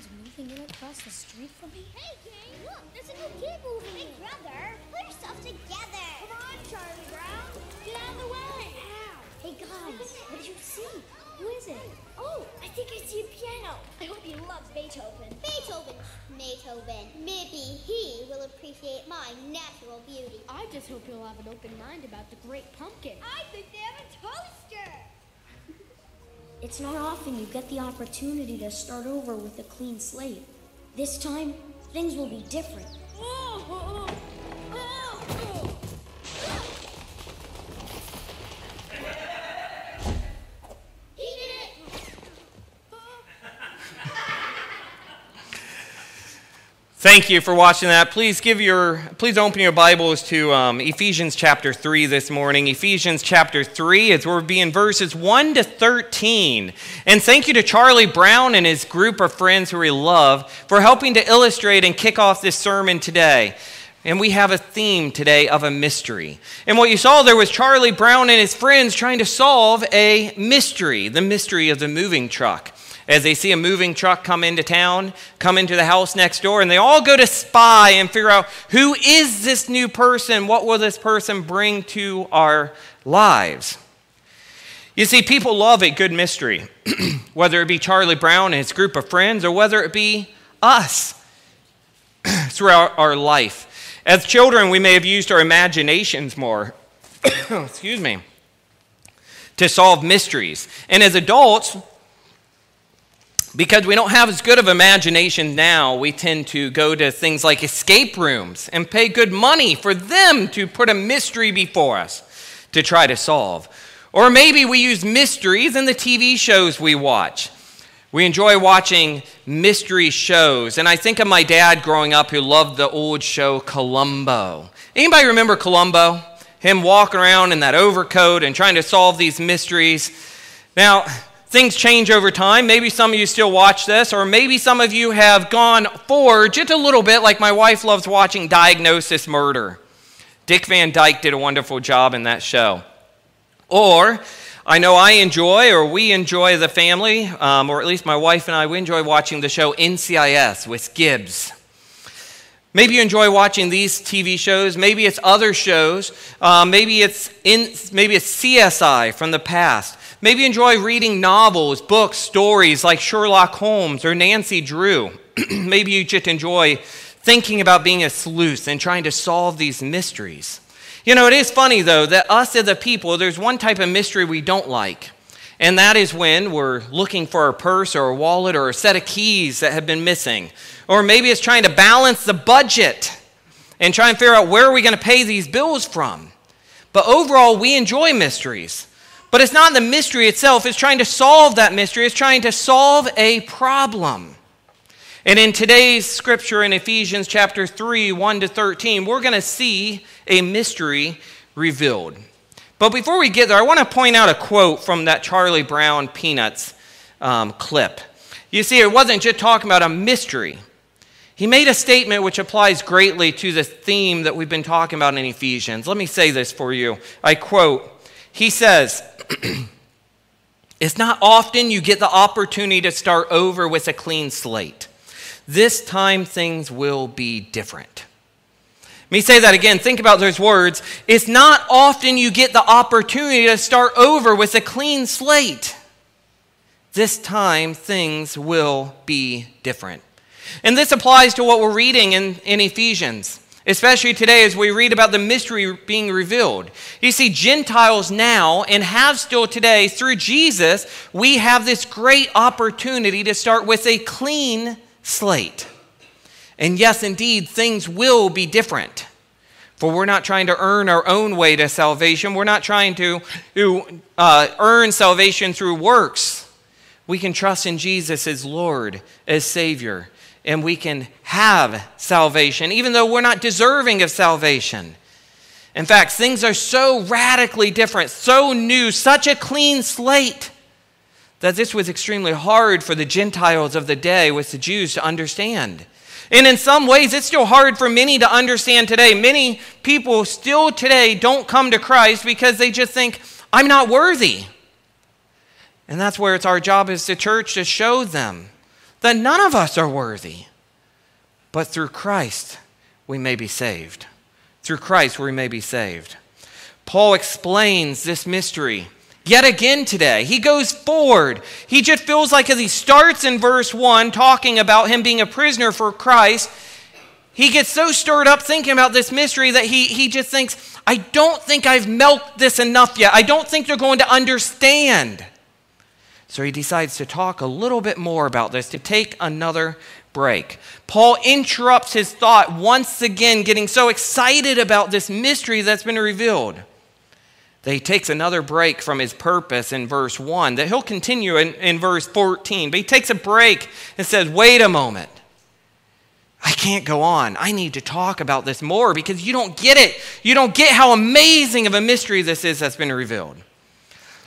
someone's moving in across the street from me? Hey, gang, look, there's a new kid moving Big brother, put yourself together. Come on, Charlie Brown. Get out of the way. Ow. Hey guys, what did you see? Who is it? Oh, I think I see a piano. I hope he loves Beethoven. Beethoven, Beethoven. Maybe he will appreciate my natural beauty. I just hope he'll have an open mind about the great pumpkin. I think they have a toaster. It's not often you get the opportunity to start over with a clean slate. This time, things will be different. He Thank you for watching that. Please give your, please open your Bibles to um, Ephesians chapter three this morning. Ephesians chapter three is where we'll be in verses one to thirteen. And thank you to Charlie Brown and his group of friends who we love for helping to illustrate and kick off this sermon today. And we have a theme today of a mystery. And what you saw there was Charlie Brown and his friends trying to solve a mystery, the mystery of the moving truck as they see a moving truck come into town, come into the house next door, and they all go to spy and figure out who is this new person? What will this person bring to our lives? You see, people love a good mystery, whether it be Charlie Brown and his group of friends, or whether it be us throughout our life. As children, we may have used our imaginations more, excuse me, to solve mysteries. And as adults, because we don't have as good of imagination now, we tend to go to things like escape rooms and pay good money for them to put a mystery before us to try to solve. Or maybe we use mysteries in the TV shows we watch. We enjoy watching mystery shows, and I think of my dad growing up who loved the old show Columbo. Anybody remember Columbo? Him walking around in that overcoat and trying to solve these mysteries. Now, Things change over time. Maybe some of you still watch this, or maybe some of you have gone forward just a little bit, like my wife loves watching Diagnosis Murder. Dick Van Dyke did a wonderful job in that show. Or, I know I enjoy, or we enjoy the family, um, or at least my wife and I, we enjoy watching the show NCIS with Gibbs. Maybe you enjoy watching these TV shows. Maybe it's other shows. Uh, maybe it's in, maybe it's CSI from the past. Maybe enjoy reading novels, books, stories like Sherlock Holmes or Nancy Drew. Maybe you just enjoy thinking about being a sleuth and trying to solve these mysteries. You know, it is funny though that us as a people, there's one type of mystery we don't like. And that is when we're looking for a purse or a wallet or a set of keys that have been missing. Or maybe it's trying to balance the budget and try and figure out where are we going to pay these bills from. But overall, we enjoy mysteries. But it's not the mystery itself, it's trying to solve that mystery, it's trying to solve a problem. And in today's scripture in Ephesians chapter 3, 1 to 13, we're going to see a mystery revealed. But before we get there, I want to point out a quote from that Charlie Brown Peanuts um, clip. You see, it wasn't just talking about a mystery. He made a statement which applies greatly to the theme that we've been talking about in Ephesians. Let me say this for you. I quote, he says, It's not often you get the opportunity to start over with a clean slate. This time things will be different. Let me say that again. Think about those words. It's not often you get the opportunity to start over with a clean slate. This time things will be different. And this applies to what we're reading in, in Ephesians especially today as we read about the mystery being revealed. You see, Gentiles now and have still today, through Jesus, we have this great opportunity to start with a clean slate. And yes, indeed, things will be different. For we're not trying to earn our own way to salvation. We're not trying to, uh, earn salvation through works. We can trust in Jesus as Lord, as Savior and we can have salvation, even though we're not deserving of salvation. In fact, things are so radically different, so new, such a clean slate, that this was extremely hard for the Gentiles of the day with the Jews to understand. And in some ways, it's still hard for many to understand today. Many people still today don't come to Christ because they just think, I'm not worthy. And that's where it's our job as the church to show them that none of us are worthy, but through Christ we may be saved. Through Christ we may be saved. Paul explains this mystery yet again today. He goes forward. He just feels like as he starts in verse 1 talking about him being a prisoner for Christ, he gets so stirred up thinking about this mystery that he, he just thinks, I don't think I've milked this enough yet. I don't think they're going to understand. So he decides to talk a little bit more about this, to take another break. Paul interrupts his thought once again, getting so excited about this mystery that's been revealed that he takes another break from his purpose in verse 1, that he'll continue in, in verse 14. But he takes a break and says, Wait a moment. I can't go on. I need to talk about this more because you don't get it. You don't get how amazing of a mystery this is that's been revealed.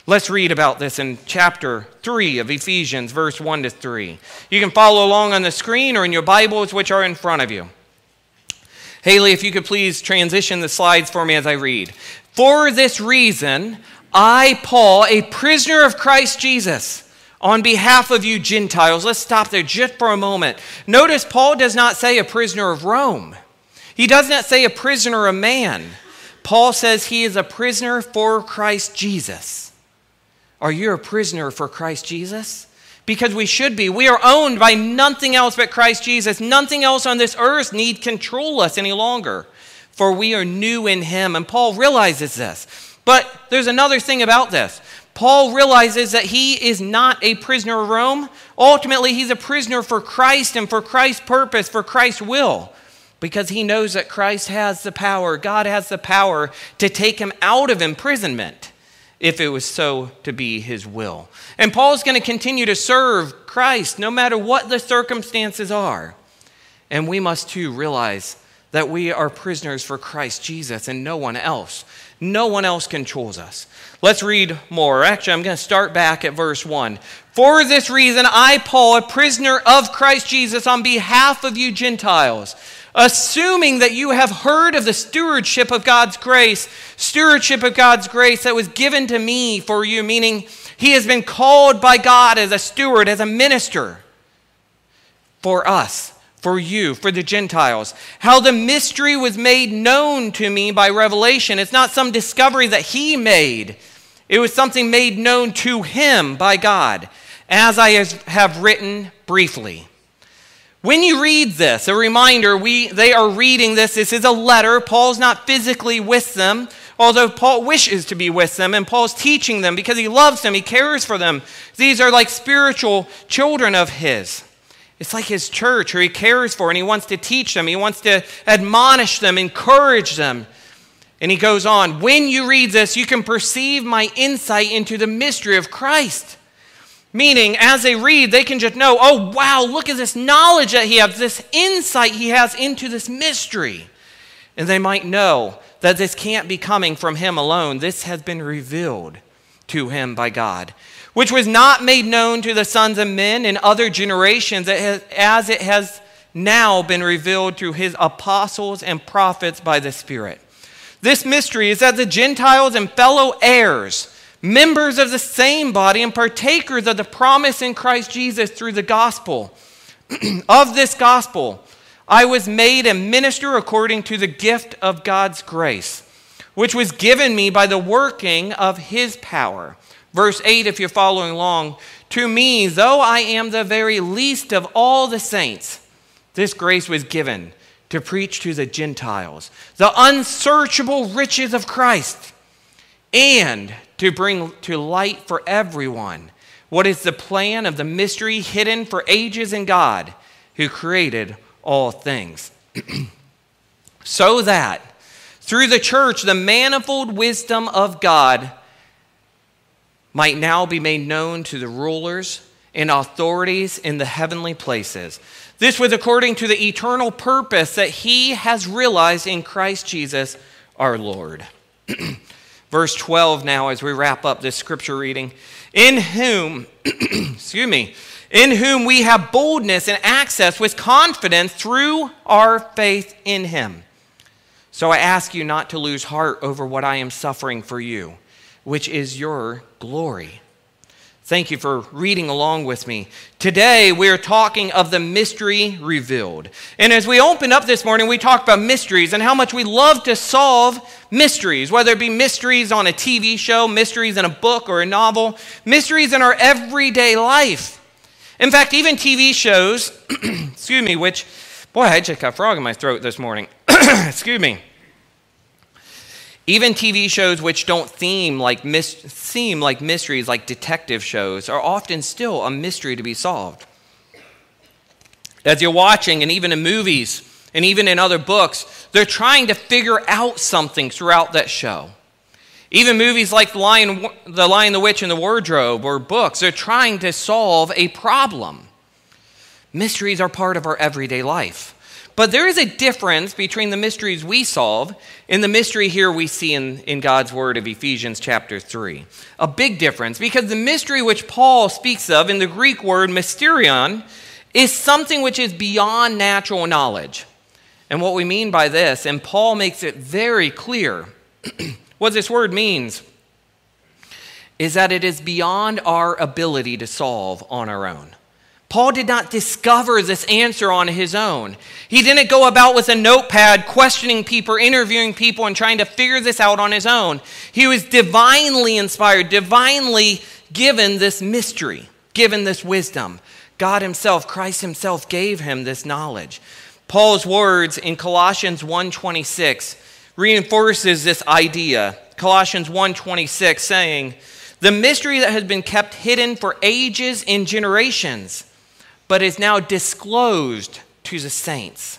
Let's read about this in chapter 3 of Ephesians, verse 1 to 3. You can follow along on the screen or in your Bibles, which are in front of you. Haley, if you could please transition the slides for me as I read. For this reason, I, Paul, a prisoner of Christ Jesus, on behalf of you Gentiles. Let's stop there just for a moment. Notice Paul does not say a prisoner of Rome, he does not say a prisoner of man. Paul says he is a prisoner for Christ Jesus. Are you a prisoner for Christ Jesus? Because we should be. We are owned by nothing else but Christ Jesus. Nothing else on this earth need control us any longer for we are new in him. And Paul realizes this. But there's another thing about this. Paul realizes that he is not a prisoner of Rome. Ultimately, he's a prisoner for Christ and for Christ's purpose, for Christ's will, because he knows that Christ has the power, God has the power to take him out of imprisonment if it was so to be his will. And Paul's going to continue to serve Christ no matter what the circumstances are. And we must too realize that we are prisoners for Christ Jesus and no one else. No one else controls us. Let's read more. Actually, I'm going to start back at verse 1. For this reason, I, Paul, a prisoner of Christ Jesus, on behalf of you Gentiles, assuming that you have heard of the stewardship of God's grace, stewardship of God's grace that was given to me for you, meaning he has been called by God as a steward, as a minister for us for you, for the Gentiles. How the mystery was made known to me by revelation. It's not some discovery that he made, it was something made known to him by God, as I have written briefly. When you read this, a reminder, we, they are reading this. This is a letter. Paul's not physically with them, although Paul wishes to be with them, and Paul's teaching them because he loves them, he cares for them. These are like spiritual children of his. It's like his church who he cares for and he wants to teach them, he wants to admonish them, encourage them. And he goes on, when you read this, you can perceive my insight into the mystery of Christ. Meaning, as they read, they can just know, oh, wow, look at this knowledge that he has, this insight he has into this mystery. And they might know that this can't be coming from him alone. This has been revealed to him by God which was not made known to the sons of men in other generations, as it has now been revealed through his apostles and prophets by the Spirit. This mystery is that the Gentiles and fellow heirs, members of the same body, and partakers of the promise in Christ Jesus through the gospel. of this gospel, I was made a minister according to the gift of God's grace, which was given me by the working of his power. Verse 8, if you're following along, to me, though I am the very least of all the saints, this grace was given to preach to the Gentiles the unsearchable riches of Christ and to bring to light for everyone what is the plan of the mystery hidden for ages in God who created all things. so that through the church, the manifold wisdom of God might now be made known to the rulers and authorities in the heavenly places. This was according to the eternal purpose that he has realized in Christ Jesus our Lord. Verse 12 now, as we wrap up this scripture reading, in whom, excuse me, in whom we have boldness and access with confidence through our faith in him. So I ask you not to lose heart over what I am suffering for you which is your glory. Thank you for reading along with me. Today, we're talking of the mystery revealed. And as we opened up this morning, we talked about mysteries and how much we love to solve mysteries, whether it be mysteries on a TV show, mysteries in a book or a novel, mysteries in our everyday life. In fact, even TV shows, excuse me, which, boy, I just got a frog in my throat this morning. excuse me. Even TV shows which don't theme like mis- seem like mysteries, like detective shows, are often still a mystery to be solved. As you're watching, and even in movies, and even in other books, they're trying to figure out something throughout that show. Even movies like The Lion, the Lion, the Witch, and the Wardrobe, or books, they're trying to solve a problem. Mysteries are part of our everyday life. But there is a difference between the mysteries we solve and the mystery here we see in, in God's Word of Ephesians chapter 3. A big difference because the mystery which Paul speaks of in the Greek word mysterion is something which is beyond natural knowledge. And what we mean by this, and Paul makes it very clear, what this word means is that it is beyond our ability to solve on our own. Paul did not discover this answer on his own. He didn't go about with a notepad questioning people, interviewing people, and trying to figure this out on his own. He was divinely inspired, divinely given this mystery, given this wisdom. God Himself, Christ Himself gave him this knowledge. Paul's words in Colossians 1:26 reinforces this idea. Colossians 1:26 saying, "The mystery that has been kept hidden for ages and generations but is now disclosed to the saints.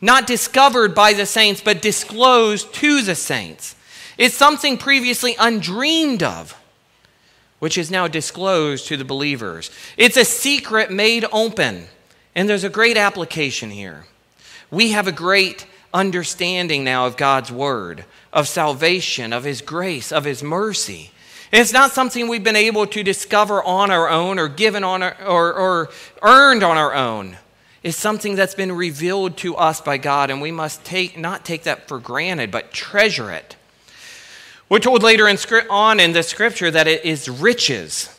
Not discovered by the saints, but disclosed to the saints. It's something previously undreamed of, which is now disclosed to the believers. It's a secret made open, and there's a great application here. We have a great understanding now of God's word, of salvation, of His grace, of His mercy. It's not something we've been able to discover on our own or given on our, or, or earned on our own. It's something that's been revealed to us by God, and we must take, not take that for granted, but treasure it. We're told later in, on in the scripture that it is riches,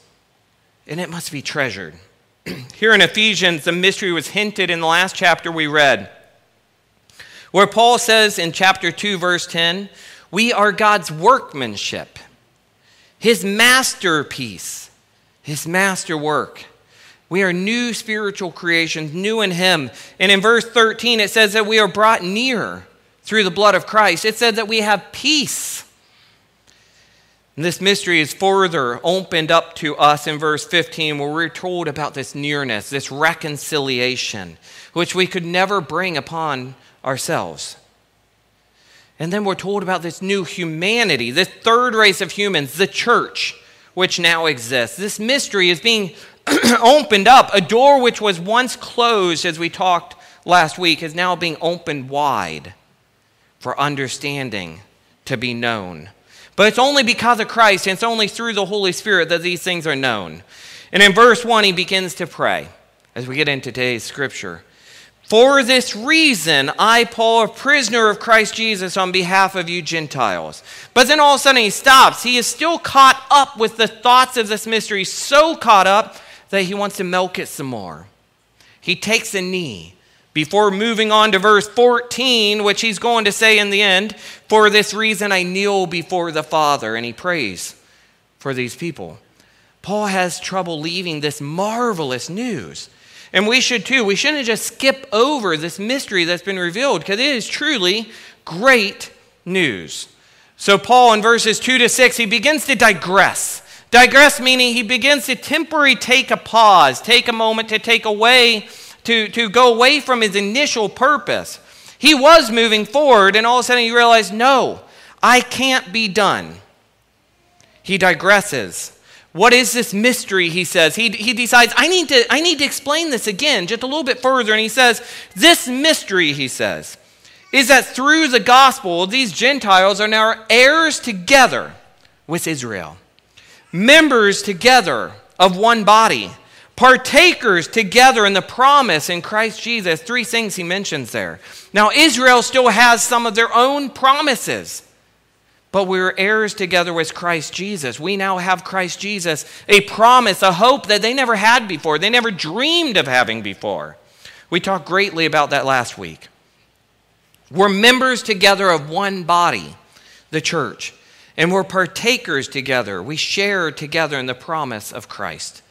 and it must be treasured. Here in Ephesians, the mystery was hinted in the last chapter we read, where Paul says in chapter 2, verse 10, We are God's workmanship his masterpiece, his masterwork. We are new spiritual creations, new in him. And in verse 13, it says that we are brought near through the blood of Christ. It said that we have peace. And this mystery is further opened up to us in verse 15, where we're told about this nearness, this reconciliation, which we could never bring upon ourselves. And then we're told about this new humanity, this third race of humans, the church, which now exists. This mystery is being opened up. A door which was once closed, as we talked last week, is now being opened wide for understanding to be known. But it's only because of Christ and it's only through the Holy Spirit that these things are known. And in verse 1, he begins to pray as we get into today's scripture. For this reason, I, Paul, a prisoner of Christ Jesus, on behalf of you Gentiles. But then all of a sudden he stops. He is still caught up with the thoughts of this mystery, so caught up that he wants to milk it some more. He takes a knee before moving on to verse 14, which he's going to say in the end, For this reason I kneel before the Father, and he prays for these people. Paul has trouble leaving this marvelous news and we should too. We shouldn't just skip over this mystery that's been revealed because it is truly great news. So, Paul in verses 2 to 6, he begins to digress. Digress meaning he begins to temporarily take a pause, take a moment to take away, to, to go away from his initial purpose. He was moving forward, and all of a sudden he realized, no, I can't be done. He digresses. What is this mystery? He says. He, he decides, I need, to, I need to explain this again just a little bit further. And he says, This mystery, he says, is that through the gospel, these Gentiles are now heirs together with Israel, members together of one body, partakers together in the promise in Christ Jesus. Three things he mentions there. Now, Israel still has some of their own promises but we're heirs together with Christ Jesus. We now have Christ Jesus, a promise, a hope that they never had before, they never dreamed of having before. We talked greatly about that last week. We're members together of one body, the church, and we're partakers together. We share together in the promise of Christ.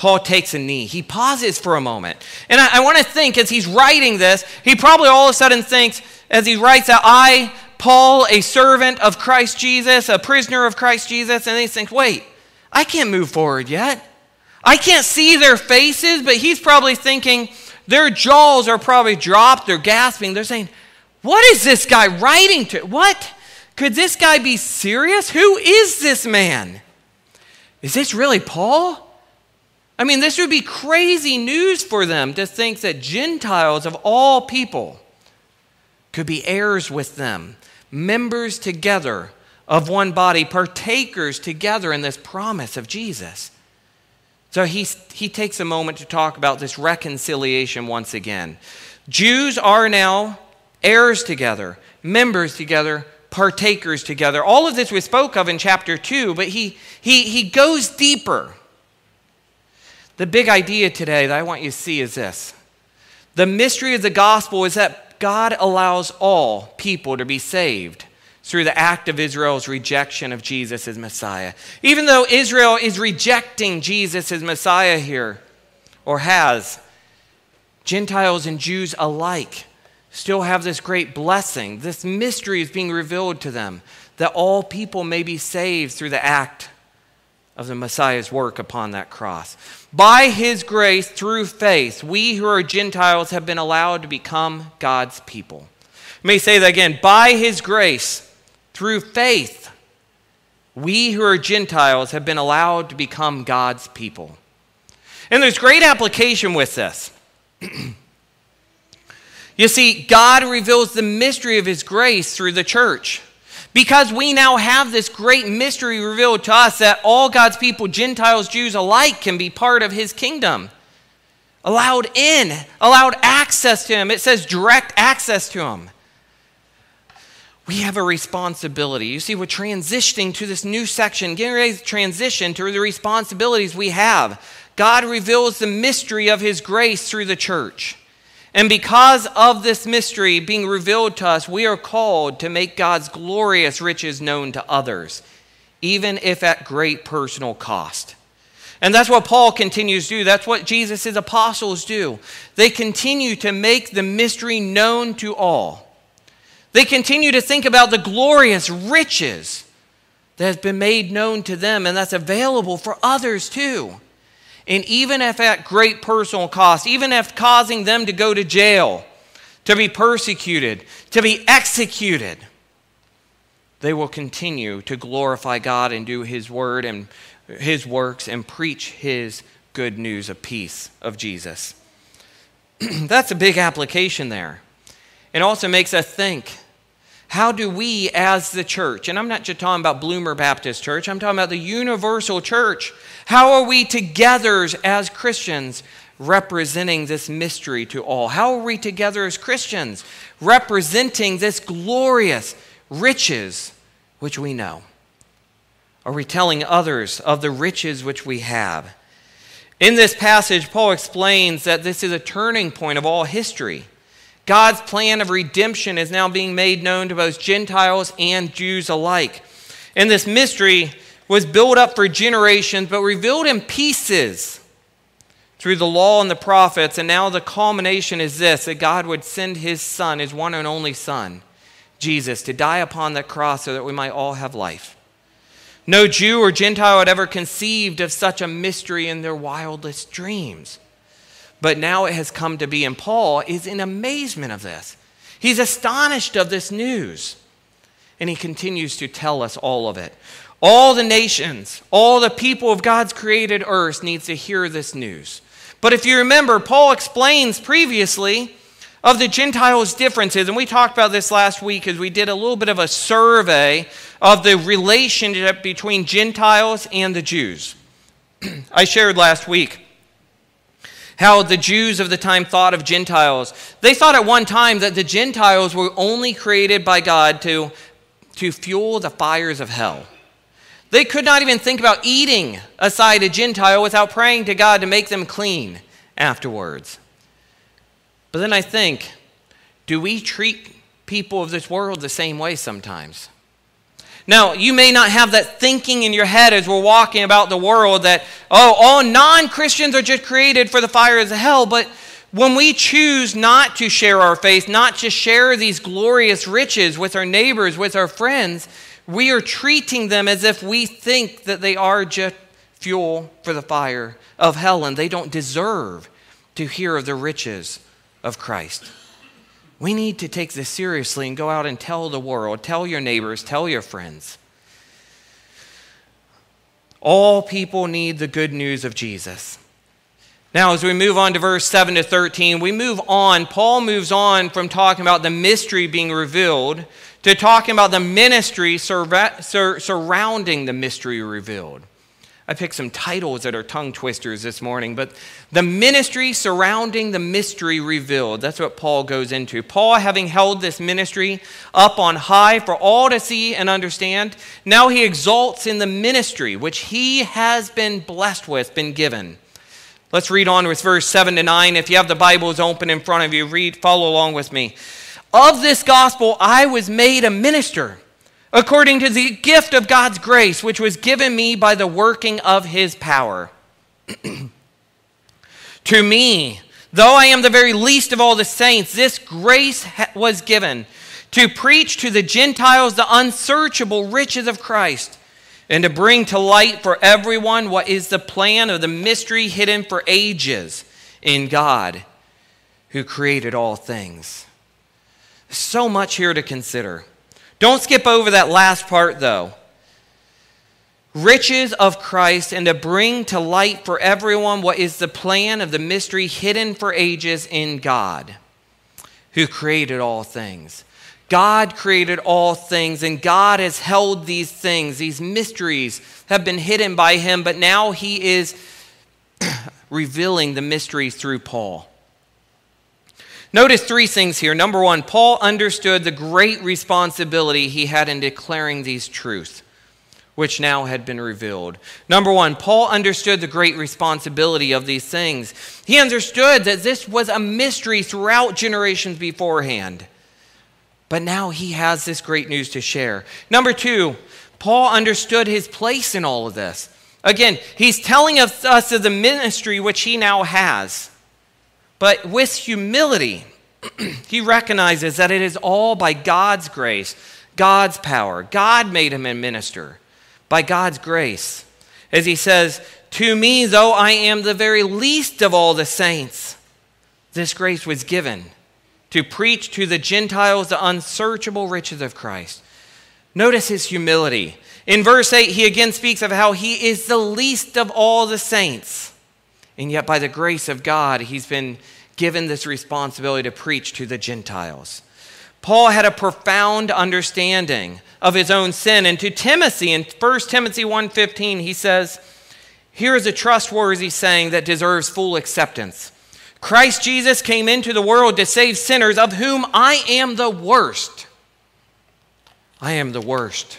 Paul takes a knee. He pauses for a moment. And I, I want to think as he's writing this, he probably all of a sudden thinks, as he writes that, I, Paul, a servant of Christ Jesus, a prisoner of Christ Jesus, and he thinks, wait, I can't move forward yet. I can't see their faces, but he's probably thinking, their jaws are probably dropped, they're gasping, they're saying, What is this guy writing to? What? Could this guy be serious? Who is this man? Is this really Paul? I mean, this would be crazy news for them to think that Gentiles of all people could be heirs with them, members together of one body, partakers together in this promise of Jesus. So he, he takes a moment to talk about this reconciliation once again. Jews are now heirs together, members together, partakers together. All of this we spoke of in chapter 2, but he, he, he goes deeper. The big idea today that I want you to see is this the mystery of the gospel is that God allows all people to be saved through the act of Israel's rejection of Jesus as Messiah. Even though Israel is rejecting Jesus as Messiah here, or has, Gentiles and Jews alike still have this great blessing. This mystery is being revealed to them that all people may be saved through the act of the Messiah's work upon that cross. By his grace, through faith, we who are Gentiles have been allowed to become God's people. Let me say that again. By his grace, through faith, we who are Gentiles have been allowed to become God's people. And there's great application with this. you see, God reveals the mystery of his grace through the church. Because we now have this great mystery revealed to us that all God's people, Gentiles, Jews alike, can be part of his kingdom. Allowed in, allowed access to him. It says direct access to him. We have a responsibility. You see, we're transitioning to this new section, getting ready to transition to the responsibilities we have. God reveals the mystery of his grace through the church. And because of this mystery being revealed to us, we are called to make God's glorious riches known to others, even if at great personal cost. And that's what Paul continues to do. That's what Jesus' apostles do. They continue to make the mystery known to all. They continue to think about the glorious riches that has been made known to them and that's available for others too. And even if at great personal cost, even if causing them to go to jail, to be persecuted, to be executed, they will continue to glorify God and do His word and His works and preach His good news of peace of Jesus. That's a big application there. It also makes us think how do we as the church, and I'm not just talking about Bloomer Baptist Church, I'm talking about the universal church, how are we together as Christians representing this mystery to all? How are we together as Christians representing this glorious riches which we know? Are we telling others of the riches which we have? In this passage, Paul explains that this is a turning point of all history. God's plan of redemption is now being made known to both Gentiles and Jews alike. And this mystery was built up for generations, but revealed in pieces through the law and the prophets. And now the culmination is this that God would send his Son, his one and only Son, Jesus, to die upon that cross so that we might all have life. No Jew or Gentile had ever conceived of such a mystery in their wildest dreams. But now it has come to be, and Paul is in amazement of this. He's astonished of this news. And he continues to tell us all of it. All the nations, all the people of God's created earth needs to hear this news. But if you remember, Paul explains previously of the Gentiles' differences, and we talked about this last week as we did a little bit of a survey of the relationship between Gentiles and the Jews. I shared last week how the Jews of the time thought of Gentiles. They thought at one time that the Gentiles were only created by God to, to fuel the fires of hell. They could not even think about eating aside a Gentile without praying to God to make them clean afterwards. But then I think, do we treat people of this world the same way sometimes? Now, you may not have that thinking in your head as we're walking about the world that, oh, all non Christians are just created for the fires of hell. But when we choose not to share our faith, not to share these glorious riches with our neighbors, with our friends, we are treating them as if we think that they are just fuel for the fire of hell and they don't deserve to hear of the riches of Christ. We need to take this seriously and go out and tell the world, tell your neighbors, tell your friends. All people need the good news of Jesus. Now, as we move on to verse 7 to 13, we move on. Paul moves on from talking about the mystery being revealed to talking about the ministry sur- sur- surrounding the mystery revealed. I picked some titles that are tongue twisters this morning, but the ministry surrounding the mystery revealed. That's what Paul goes into. Paul, having held this ministry up on high for all to see and understand, now he exalts in the ministry which he has been blessed with, been given. Let's read on with verse 7 to 9. If you have the Bibles open in front of you, read, follow along with me. Of this gospel I was made a minister according to the gift of God's grace, which was given me by the working of his power. to me, though I am the very least of all the saints, this grace was given to preach to the Gentiles the unsearchable riches of Christ and to bring to light for everyone what is the plan of the mystery hidden for ages in God who created all things. So much here to consider. Don't skip over that last part, though. Riches of Christ and to bring to light for everyone what is the plan of the mystery hidden for ages in God, who created all things. God created all things, and God has held these things. These mysteries have been hidden by Him, but now He is revealing the mysteries through Paul. Notice three things here. Number one, Paul understood the great responsibility he had in declaring these truths, which now had been revealed. Number one, Paul understood the great responsibility of these things. He understood that this was a mystery throughout generations beforehand. But now he has this great news to share. Number two, Paul understood his place in all of this. Again, he's telling us, of the ministry which he now has. But with humility, he recognizes that it is all by God's grace, God's power. God made him a minister by God's grace. As he says, To me, though I am the very least of all the saints, this grace was given to preach to the Gentiles the unsearchable riches of Christ. Notice his humility. In verse 8, he again speaks of how he is the least of all the saints. And yet, by the grace of God, he's been given this responsibility to preach to the Gentiles. Paul had a profound understanding of his own sin. And to Timothy, in 1 Timothy 1.15, he says, Here is a trustworthy saying that deserves full acceptance. Christ Jesus came into the world to save sinners, of whom I am the worst. I am the worst.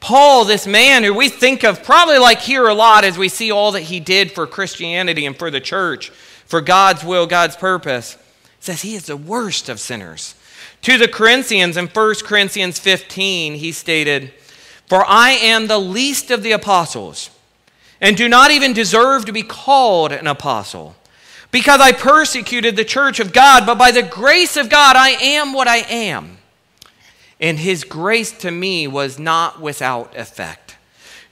Paul, this man who we think of probably like here a lot as we see all that he did for Christianity and for the church, for God's will, God's purpose, says he is the worst of sinners. To the Corinthians in 1 Corinthians 15, he stated, For I am the least of the apostles, and do not even deserve to be called an apostle, because I persecuted the church of God, but by the grace of God I am what I am and his grace to me was not without effect.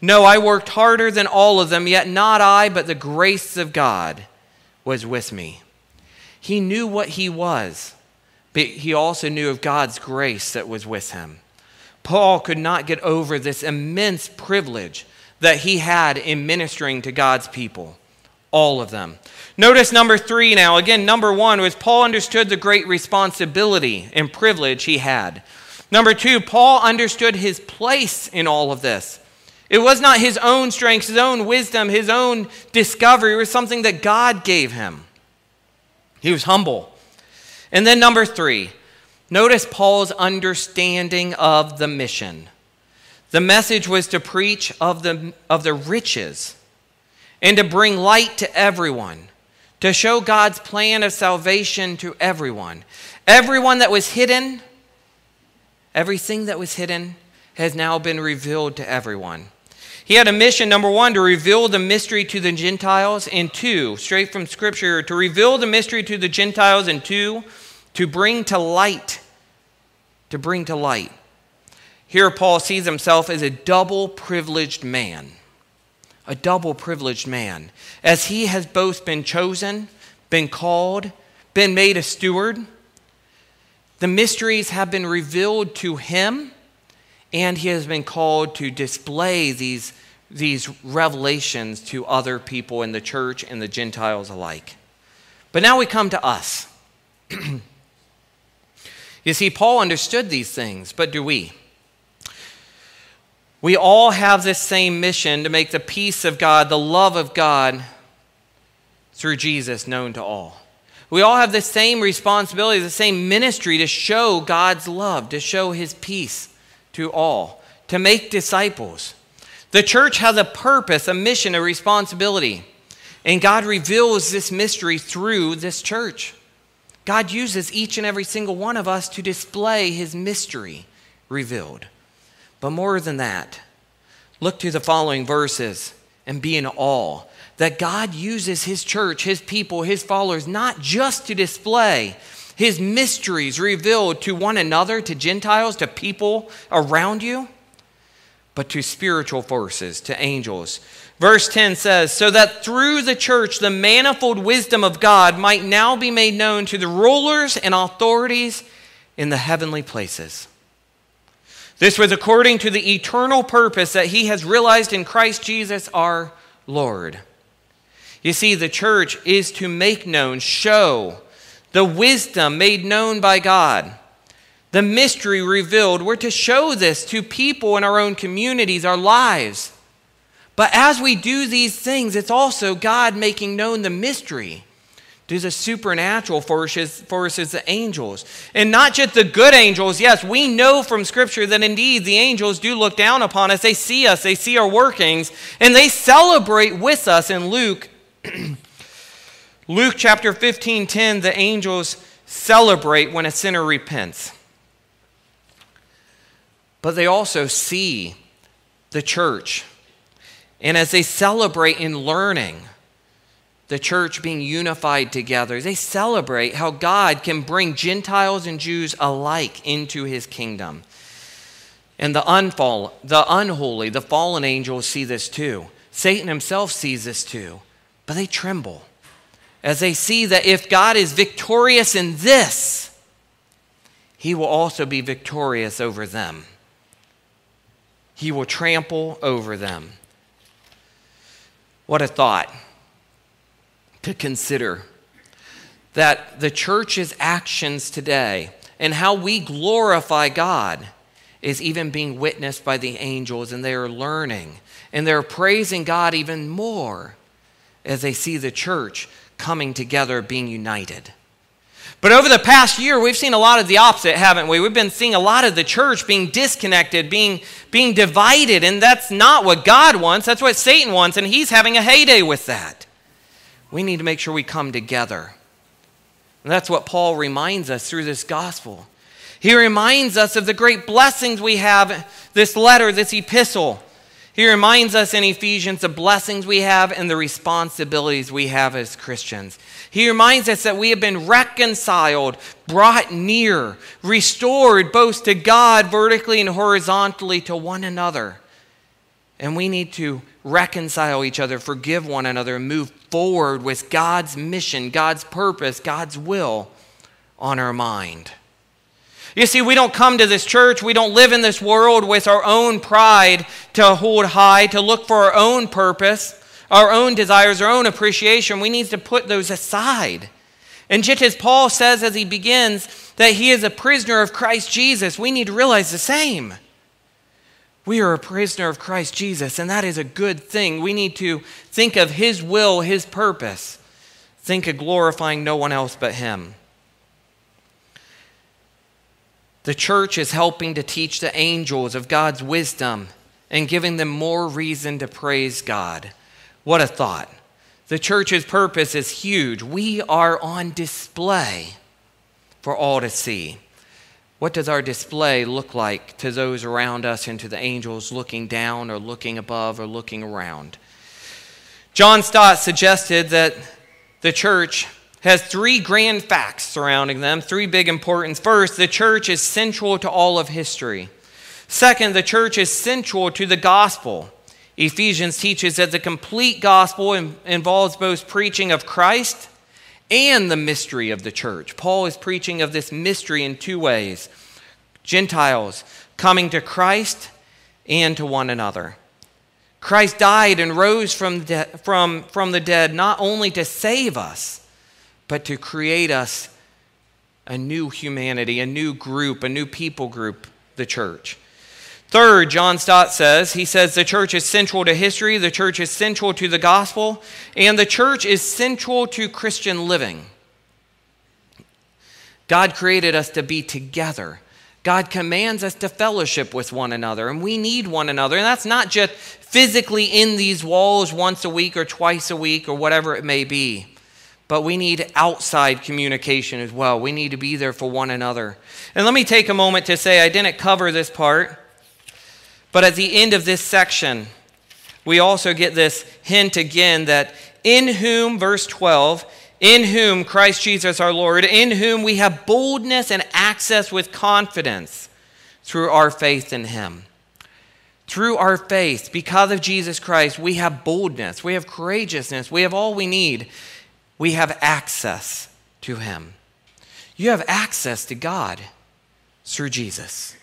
No, I worked harder than all of them, yet not I, but the grace of God was with me. He knew what he was, but he also knew of God's grace that was with him. Paul could not get over this immense privilege that he had in ministering to God's people, all of them. Notice number three now. Again, number one was Paul understood the great responsibility and privilege he had. Number two, Paul understood his place in all of this. It was not his own strength, his own wisdom, his own discovery. It was something that God gave him. He was humble. And then, number three, Notice Paul's understanding of the mission. The message was to preach of the, of the riches and to bring light to everyone, to show God's plan of salvation to everyone. Everyone that was hidden, everything that was hidden has now been revealed to everyone. He had a mission, number one, to reveal the mystery to the Gentiles, and two, straight from Scripture, to reveal the mystery to the Gentiles, and two, to bring to light. To bring to light. Here, Paul sees himself as a double privileged man. A double privileged man. As he has both been chosen, been called, been made a steward. The mysteries have been revealed to him, and he has been called to display these, these revelations to other people in the church and the Gentiles alike. But now we come to us. you see, Paul understood these things, but do we? We all have this same mission to make the peace of God, the love of God, through Jesus known to all. We all have the same responsibility, the same ministry to show God's love, to show his peace to all, to make disciples. The church has a purpose, a mission, a responsibility. And God reveals this mystery through this church. God uses each and every single one of us to display his mystery revealed. But more than that, look to the following verses and be in awe that God uses his church, his people, his followers, not just to display his mysteries revealed to one another, to Gentiles, to people around you, but to spiritual forces, to angels. Verse 10 says, So that through the church the manifold wisdom of God might now be made known to the rulers and authorities in the heavenly places. This was according to the eternal purpose that he has realized in Christ Jesus our Lord. You see, the church is to make known, show the wisdom made known by God, the mystery revealed. We're to show this to people in our own communities, our lives. But as we do these things, it's also God making known the mystery to the supernatural forces, forces, the angels. And not just the good angels. Yes, we know from Scripture that indeed the angels do look down upon us. They see us, they see our workings, and they celebrate with us in Luke. Luke chapter 15 10, the angels celebrate when a sinner repents. But they also see the church. And as they celebrate in learning, the church being unified together. They celebrate how God can bring Gentiles and Jews alike into his kingdom. And the, unfall, the unholy, the fallen angels see this too. Satan himself sees this too. But they tremble as they see that if God is victorious in this, he will also be victorious over them. He will trample over them. What a thought to consider that the church's actions today and how we glorify God is even being witnessed by the angels, and they are learning and they're praising God even more as they see the church coming together, being united. But over the past year, we've seen a lot of the opposite, haven't we? We've been seeing a lot of the church being disconnected, being, being divided, and that's not what God wants. That's what Satan wants, and he's having a heyday with that. We need to make sure we come together. And that's what Paul reminds us through this gospel. He reminds us of the great blessings we have, this letter, this epistle. He reminds us in Ephesians the blessings we have and the responsibilities we have as Christians. He reminds us that we have been reconciled, brought near, restored both to God vertically and horizontally to one another. And we need to reconcile each other, forgive one another, and move forward with God's mission, God's purpose, God's will on our mind. You see, we don't come to this church, we don't live in this world with our own pride to hold high, to look for our own purpose, our own desires, our own appreciation. We need to put those aside. And just as Paul says as he begins that he is a prisoner of Christ Jesus, we need to realize the same. We are a prisoner of Christ Jesus, and that is a good thing. We need to think of His will, His purpose. Think of glorifying no one else but Him. The church is helping to teach the angels of God's wisdom and giving them more reason to praise God. What a thought. The church's purpose is huge. We are on display for all to see. What does our display look like to those around us and to the angels looking down or looking above or looking around? John Stott suggested that the church has three grand facts surrounding them, three big importance. First, the church is central to all of history. Second, the church is central to the gospel. Ephesians teaches that the complete gospel involves both preaching of Christ and the mystery of the church. Paul is preaching of this mystery in two ways Gentiles coming to Christ and to one another. Christ died and rose from, de- from, from the dead not only to save us, but to create us a new humanity, a new group, a new people group, the church. Third, John Stott says, he says the church is central to history, the church is central to the gospel, and the church is central to Christian living. God created us to be together. God commands us to fellowship with one another, and we need one another. And that's not just physically in these walls once a week or twice a week or whatever it may be, but we need outside communication as well. We need to be there for one another. And let me take a moment to say I didn't cover this part, but at the end of this section, we also get this hint again that in whom, verse 12, in whom Christ Jesus our Lord, in whom we have boldness and access with confidence through our faith in him. Through our faith, because of Jesus Christ, we have boldness, we have courageousness, we have all we need. We have access to him. You have access to God through Jesus.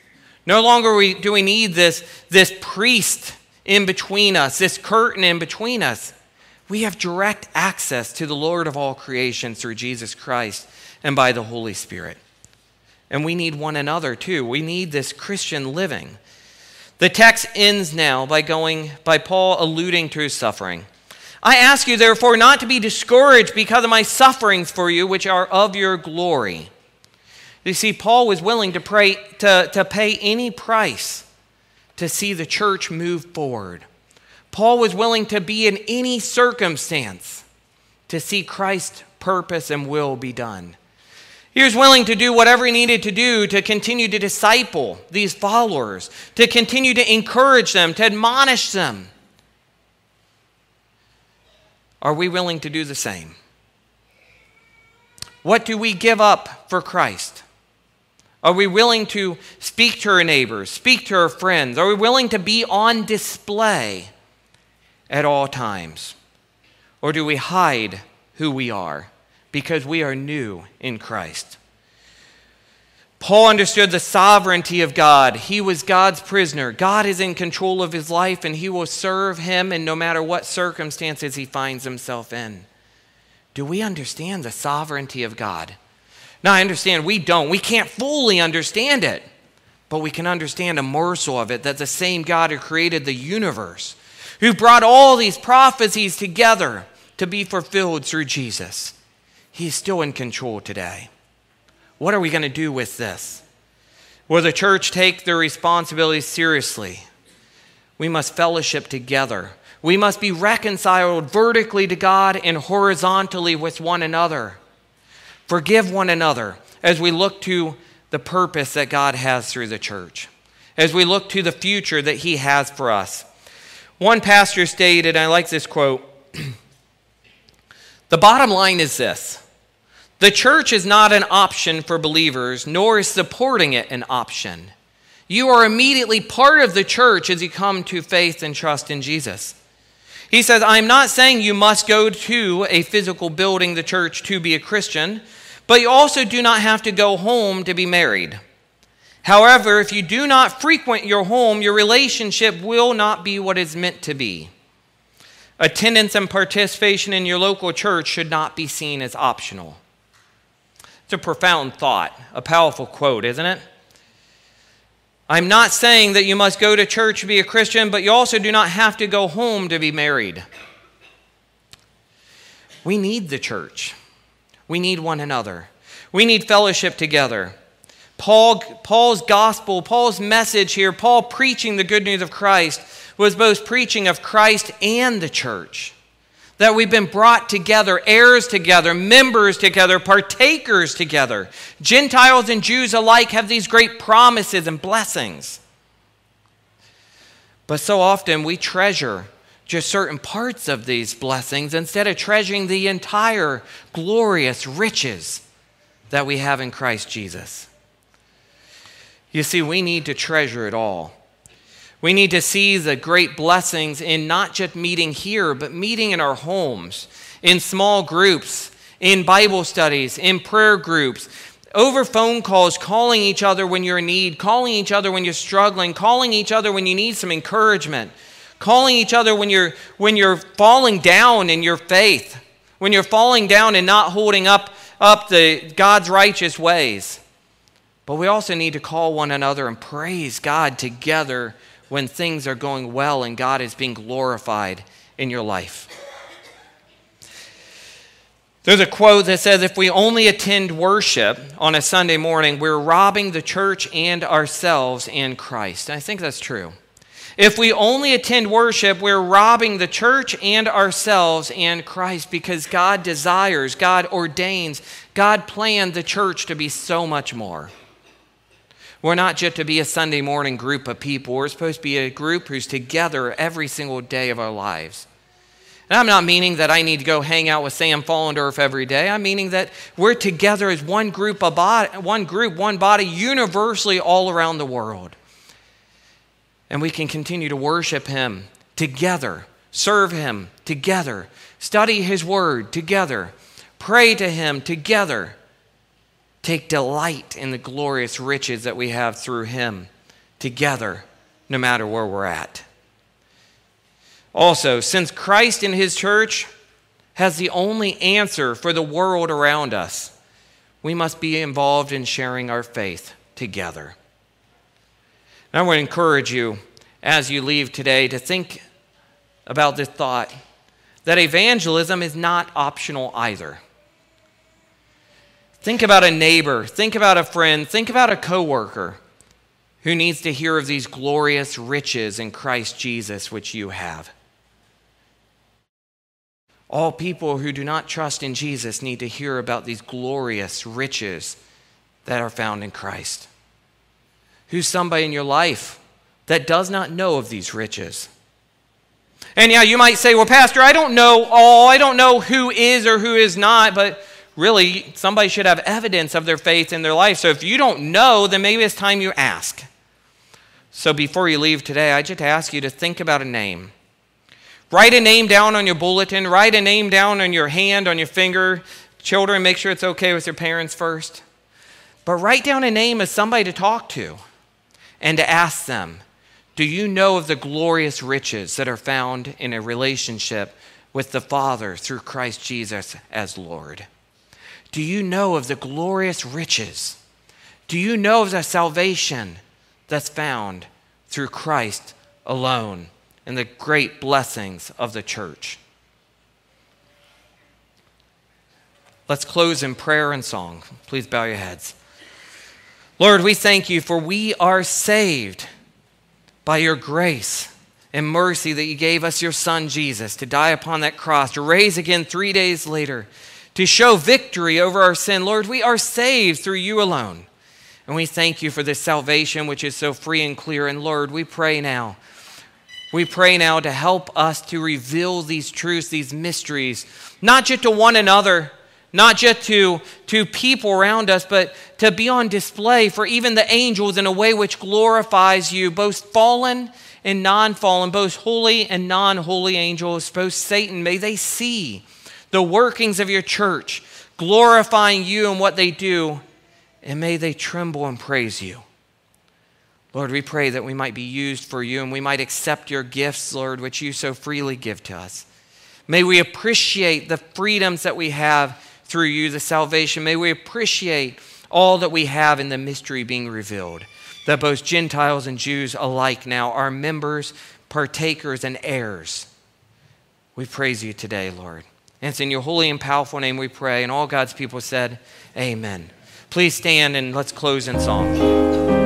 No longer do we need this, this priest in between us, this curtain in between us. We have direct access to the Lord of all creation through Jesus Christ and by the Holy Spirit. And we need one another too. We need this Christian living. The text ends now by going by Paul alluding to his suffering. I ask you therefore not to be discouraged because of my sufferings for you which are of your glory. You see Paul was willing to pray to, to pay any price to see the church move forward. Paul was willing to be in any circumstance to see Christ's purpose and will be done. He was willing to do whatever he needed to do to continue to disciple these followers, to continue to encourage them, to admonish them. Are we willing to do the same? What do we give up for Christ? Are we willing to speak to our neighbors, speak to our friends? Are we willing to be on display at all times? Or do we hide who we are because we are new in Christ? Paul understood the sovereignty of God. He was God's prisoner. God is in control of his life, and he will serve him in no matter what circumstances he finds himself in. Do we understand the sovereignty of God? Now, I understand we don't. We can't fully understand it, but we can understand a morsel of it that the same God who created the universe who brought all these prophecies together to be fulfilled through Jesus. He's still in control today. What are we going to do with this? Will the church take their responsibility seriously? We must fellowship together. We must be reconciled vertically to God and horizontally with one another. Forgive one another as we look to the purpose that God has through the church, as we look to the future that He has for us. One pastor stated, and I like this quote The bottom line is this the church is not an option for believers, nor is supporting it an option. You are immediately part of the church as you come to faith and trust in Jesus. He says, I'm not saying you must go to a physical building, the church, to be a Christian, but you also do not have to go home to be married. However, if you do not frequent your home, your relationship will not be what it's meant to be. Attendance and participation in your local church should not be seen as optional. It's a profound thought, a powerful quote, isn't it? I'm not saying that you must go to church to be a Christian, but you also do not have to go home to be married. We need the church. We need one another. We need fellowship together. Paul, Paul's gospel, Paul's message here, Paul preaching the good news of Christ, was both preaching of Christ and the church. That we've been brought together, heirs together, members together, partakers together. Gentiles and Jews alike have these great promises and blessings. But so often we treasure just certain parts of these blessings instead of treasuring the entire glorious riches that we have in Christ Jesus. You see, we need to treasure it all. We need to see the great blessings in not just meeting here, but meeting in our homes, in small groups, in Bible studies, in prayer groups, over phone calls, calling each other when you're in need, calling each other when you're struggling, calling each other when you need some encouragement, calling each other when you're, when you're falling down in your faith, when you're falling down and not holding up, up the God's righteous ways. But we also need to call one another and praise God together when things are going well and God is being glorified in your life. There's a quote that says if we only attend worship on a Sunday morning, we're robbing the church and ourselves and Christ. And I think that's true. If we only attend worship, we're robbing the church and ourselves and Christ because God desires, God ordains, God planned the church to be so much more. We're not just to be a Sunday morning group of people. We're supposed to be a group who's together every single day of our lives. And I'm not meaning that I need to go hang out with Sam Follendorf every day. I'm meaning that we're together as one group, of body, one group, one body, universally all around the world. And we can continue to worship Him together, serve Him together, study His Word together, pray to Him together take delight in the glorious riches that we have through Him together, no matter where we're at. Also, since Christ in His church has the only answer for the world around us, we must be involved in sharing our faith together. And I want to encourage you as you leave today to think about this thought that evangelism is not optional either. Think about a neighbor, think about a friend, think about a coworker who needs to hear of these glorious riches in Christ Jesus which you have. All people who do not trust in Jesus need to hear about these glorious riches that are found in Christ. Who's somebody in your life that does not know of these riches? And yeah, you might say, well, Pastor, I don't know all, I don't know who is or who is not, but really, somebody should have evidence of their faith in their life. So if you don't know, then maybe it's time you ask. So before you leave today, I just ask you to think about a name. Write a name down on your bulletin, write a name down on your hand, on your finger. Children, make sure it's okay with your parents first. But write down a name as somebody to talk to and to ask them Do you know of the glorious riches that are found in a relationship with the Father through Christ Jesus as Lord? Do you know of the glorious riches? Do you know of the salvation that's found through Christ alone and the great blessings of the church? Let's close in prayer and song. Please bow your heads. Lord, we thank you for we are saved by your grace and mercy that you gave us your Son, Jesus, to die upon that cross, to raise again three days later to show victory over our sin. Lord, we are saved through you alone. And we thank you for this salvation, which is so free and clear. And Lord, we pray now. We pray now to help us to reveal these truths, these mysteries, not just to one another, not just to, to people around us, but to be on display for even the angels in a way which glorifies you, both fallen and non fallen, both holy and non holy angels, both Satan. May they see the workings of your church, glorifying you and what they do, and may they tremble and praise you. Lord, we pray that we might be used for you and we might accept your gifts, Lord, which you so freely give to us. May we appreciate the freedoms that we have through you, the salvation. May we appreciate all that we have in the mystery being revealed, that both Gentiles and Jews alike now are members, partakers, and heirs. We praise you today, Lord. And it's in your holy and powerful name we pray. And all God's people said, Amen. Please stand and let's close in song.